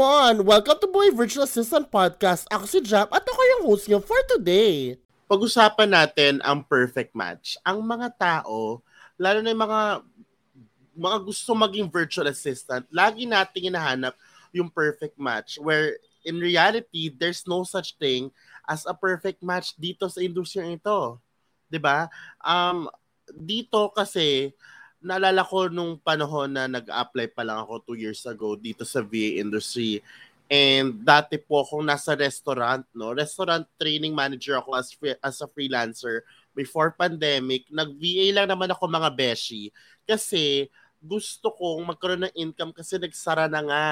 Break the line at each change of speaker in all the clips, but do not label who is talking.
come on! Welcome to Boy Virtual Assistant Podcast. Ako si Jap at ako yung host niyo for today.
Pag-usapan natin ang perfect match. Ang mga tao, lalo na yung mga mga gusto maging virtual assistant, lagi nating hinahanap yung perfect match where in reality, there's no such thing as a perfect match dito sa industriya ito. 'Di ba? Um dito kasi naalala ko nung panahon na nag-apply pa lang ako two years ago dito sa VA industry. And dati po akong nasa restaurant, no? Restaurant training manager ako as, free, as a freelancer before pandemic. Nag-VA lang naman ako mga beshi. Kasi gusto kong magkaroon ng income kasi nagsara na nga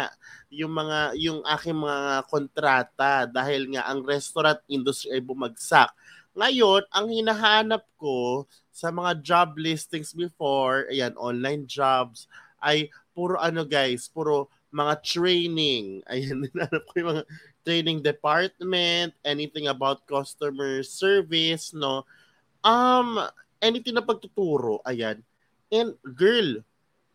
yung mga yung aking mga kontrata dahil nga ang restaurant industry ay bumagsak. Ngayon, ang hinahanap ko sa mga job listings before, ayan, online jobs, ay puro ano guys, puro mga training. Ayan, hinahanap ko yung mga training department, anything about customer service, no? Um, anything na pagtuturo, ayan. And girl,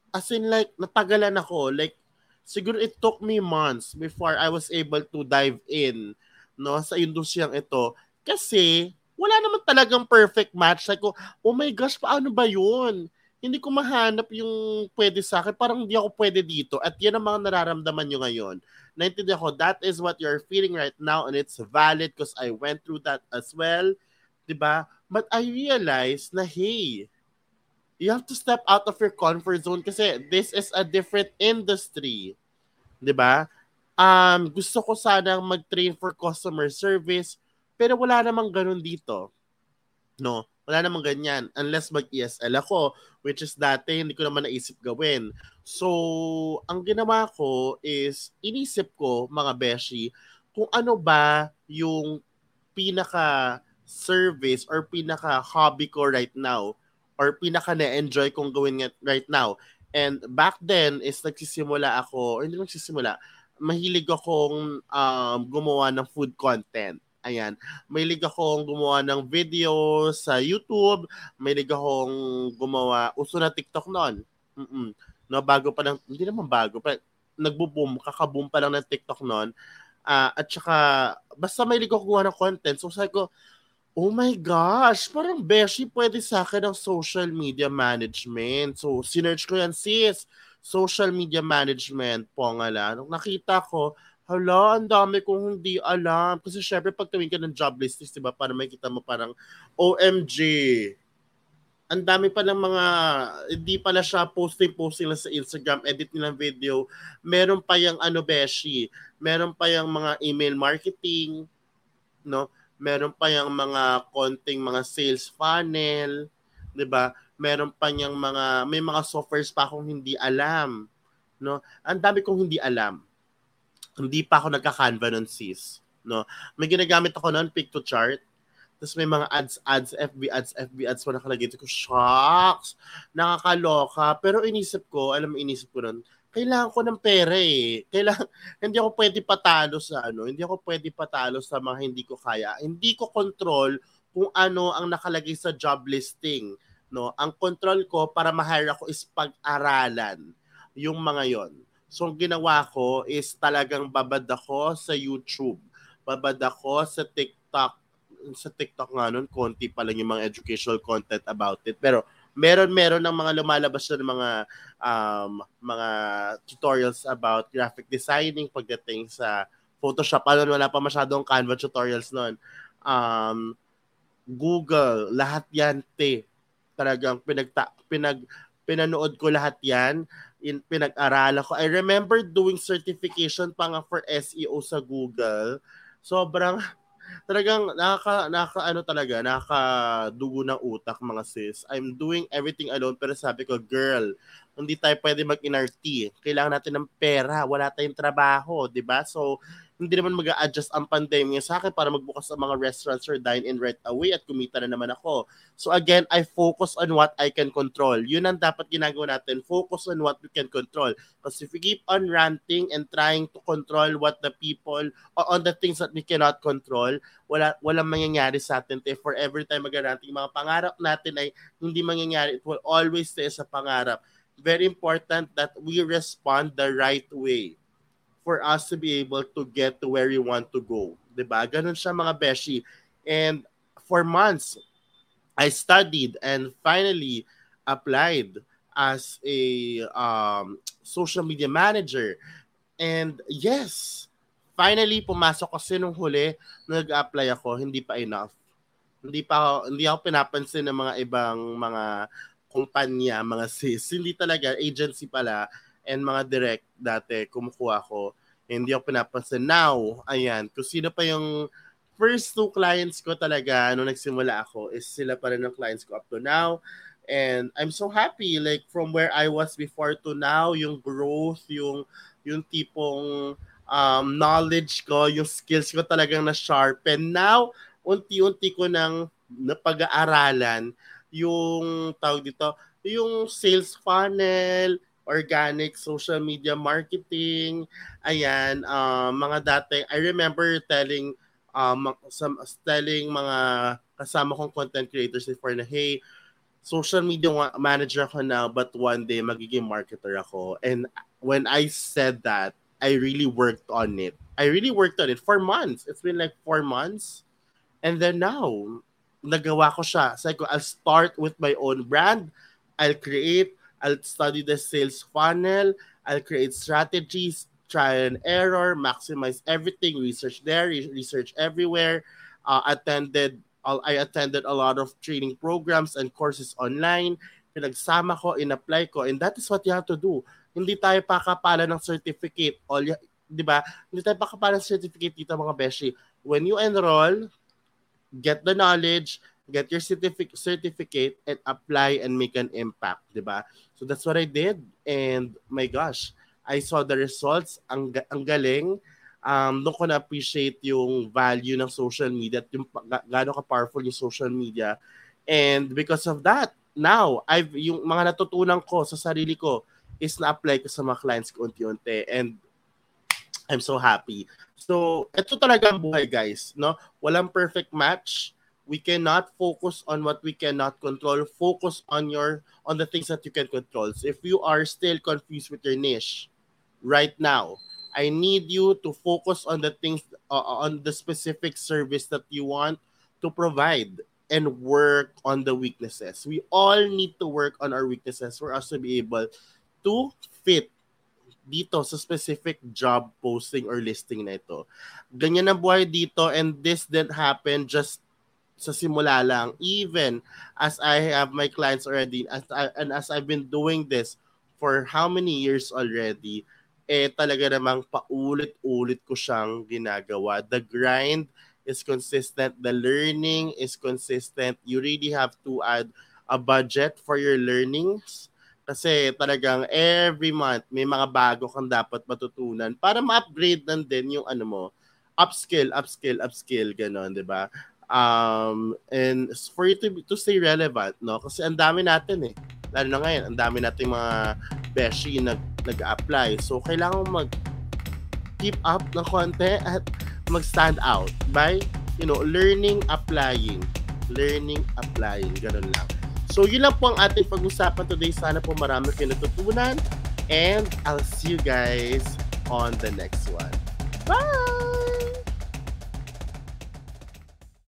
as in like, natagalan ako. Like, siguro it took me months before I was able to dive in no sa industriyang ito kasi wala naman talagang perfect match. Like, oh my gosh, paano ba yun? Hindi ko mahanap yung pwede sa akin. Parang hindi ako pwede dito. At yan ang mga nararamdaman nyo ngayon. Naintindihan ko, that is what you're feeling right now and it's valid because I went through that as well. ba? Diba? But I realized na, hey, you have to step out of your comfort zone kasi this is a different industry. 'Di ba? Um, gusto ko sana mag-train for customer service pero wala namang ganun dito. No, wala namang ganyan unless mag-ESL ako which is dati hindi ko naman naisip gawin. So, ang ginawa ko is inisip ko mga beshi kung ano ba yung pinaka service or pinaka hobby ko right now or pinaka na-enjoy kong gawin right now. And back then is nagsisimula ako, or hindi nagsisimula, mahilig akong um, gumawa ng food content. Ayan. Mahilig akong gumawa ng video sa YouTube. Mahilig akong gumawa, uso na TikTok noon. Mm-mm. No, bago pa lang, hindi naman bago, pa, nagbo-boom, kaka-boom pa lang ng TikTok noon. Uh, at saka, basta mahilig ako gumawa ng content. So sabi ko, oh my gosh, parang Beshi pwede sa akin ng social media management. So, sinerch ko yan, sis. Social media management po nga lang. Nung nakita ko, hala, ang dami kong hindi alam. Kasi syempre, pag tawin ka ng job list, di ba, para makita mo parang, OMG, ang dami pa ng mga, hindi pala siya posting-posting lang sa Instagram, edit nilang video. Meron pa yung ano, Beshi, meron pa yung mga email marketing, no? Meron pa yung mga konting mga sales funnel, 'di ba? Meron pa yung mga may mga softwares pa akong hindi alam, no? Ang dami kong hindi alam hindi pa ako nagka-Canva nun, sis. No? May ginagamit ako noon, pick to chart. Tapos may mga ads, ads, FB ads, FB ads pa nakalagay. ko, shocks! Nakakaloka. Pero inisip ko, alam mo, inisip ko noon, kailangan ko ng pera eh. Kailangan, hindi ako pwede patalo sa ano, hindi ako pwede patalo sa mga hindi ko kaya. Hindi ko control kung ano ang nakalagay sa job listing. No? Ang control ko para ma-hire ako is pag-aralan yung mga yon. So, ang ginawa ko is talagang babad ako sa YouTube. Babad ako sa TikTok. Sa TikTok nga nun, konti pa lang yung mga educational content about it. Pero, meron-meron ng mga lumalabas na mga um, mga tutorials about graphic designing pagdating sa Photoshop. Ano, wala pa masyadong Canva tutorials noon. Um, Google, lahat yan, te. Talagang pinagta, pinag, pinanood ko lahat yan in pinag-aralan ko. I remember doing certification pa nga for SEO sa Google. Sobrang talagang nakaka, nakaka ano talaga, nakakadugo ng utak mga sis. I'm doing everything alone pero sabi ko, girl, hindi tayo pwede mag-NRT. Kailangan natin ng pera, wala tayong trabaho, 'di ba? So hindi naman mag adjust ang pandemya sa akin para magbukas ang mga restaurants or dine-in right away at kumita na naman ako. So again, I focus on what I can control. Yun ang dapat ginagawa natin. Focus on what we can control. Because if we keep on ranting and trying to control what the people, or on the things that we cannot control, wala, walang mangyayari sa atin. If for every time mag-ranting, mga pangarap natin ay hindi mangyayari, it will always stay sa pangarap. Very important that we respond the right way for us to be able to get to where we want to go. 'Di ba? Ganun siya mga beshi. And for months, I studied and finally applied as a um, social media manager. And yes, finally pumasok kasi nung huli, nag-apply ako, hindi pa enough. Hindi pa hindi ako pinapansin ng mga ibang mga kumpanya, mga sis. Hindi talaga agency pala and mga direct dati kumukuha ko. Hindi ako pinapansin. Now, ayan, kung sino pa yung first two clients ko talaga nung nagsimula ako is sila pa rin ng clients ko up to now. And I'm so happy like from where I was before to now, yung growth, yung yung tipong um, knowledge ko, yung skills ko talagang na-sharpen. Now, unti-unti ko nang napag-aaralan yung tawag dito, yung sales funnel, organic social media marketing. Ayan, uh, mga dati, I remember telling um, some, telling mga kasama kong content creators before na, hey, social media manager ako now, but one day magiging marketer ako. And when I said that, I really worked on it. I really worked on it for months. It's been like four months. And then now, nagawa ko siya. Sabi ko, I'll start with my own brand. I'll create I'll study the sales funnel. I'll create strategies, try and error, maximize everything, research there, research everywhere. Uh, attended, I attended a lot of training programs and courses online. Pinagsama ko, in-apply ko, and that is what you have to do. Hindi tayo pakapala ng certificate. All di ba? Hindi tayo pakapala ng certificate dito mga beshi. When you enroll, get the knowledge, get your certificate certificate and apply and make an impact, 'di ba? So that's what I did and my gosh, I saw the results. Ang ang galing. Um, doon ko na-appreciate yung value ng social media at yung gaano ka-powerful yung social media. And because of that, now, I've, yung mga natutunan ko sa sarili ko is na-apply ko sa mga clients ko unti-unti. And I'm so happy. So, ito talaga ang buhay, guys. No? Walang perfect match we cannot focus on what we cannot control focus on your on the things that you can control so if you are still confused with your niche right now i need you to focus on the things uh, on the specific service that you want to provide and work on the weaknesses we all need to work on our weaknesses for us to be able to fit dito sa specific job posting or listing na ito. Ganyan ang buhay dito and this didn't happen just sa simula lang. Even as I have my clients already, as I, and as I've been doing this for how many years already, eh talaga namang paulit-ulit ko siyang ginagawa. The grind is consistent. The learning is consistent. You really have to add a budget for your learnings kasi talagang every month may mga bago kang dapat matutunan para ma-upgrade nan din yung ano mo upskill upskill upskill ganon 'di ba um, and for you to, to stay relevant, no? Kasi ang dami natin eh. Lalo na ngayon, ang dami nating mga beshi nag, nag-apply. So, kailangan mag keep up ng konti at mag-stand out by, you know, learning, applying. Learning, applying. Ganun lang. So, yun lang po ang ating pag-usapan today. Sana po marami kayo natutunan. And I'll see you guys on the next one. Bye!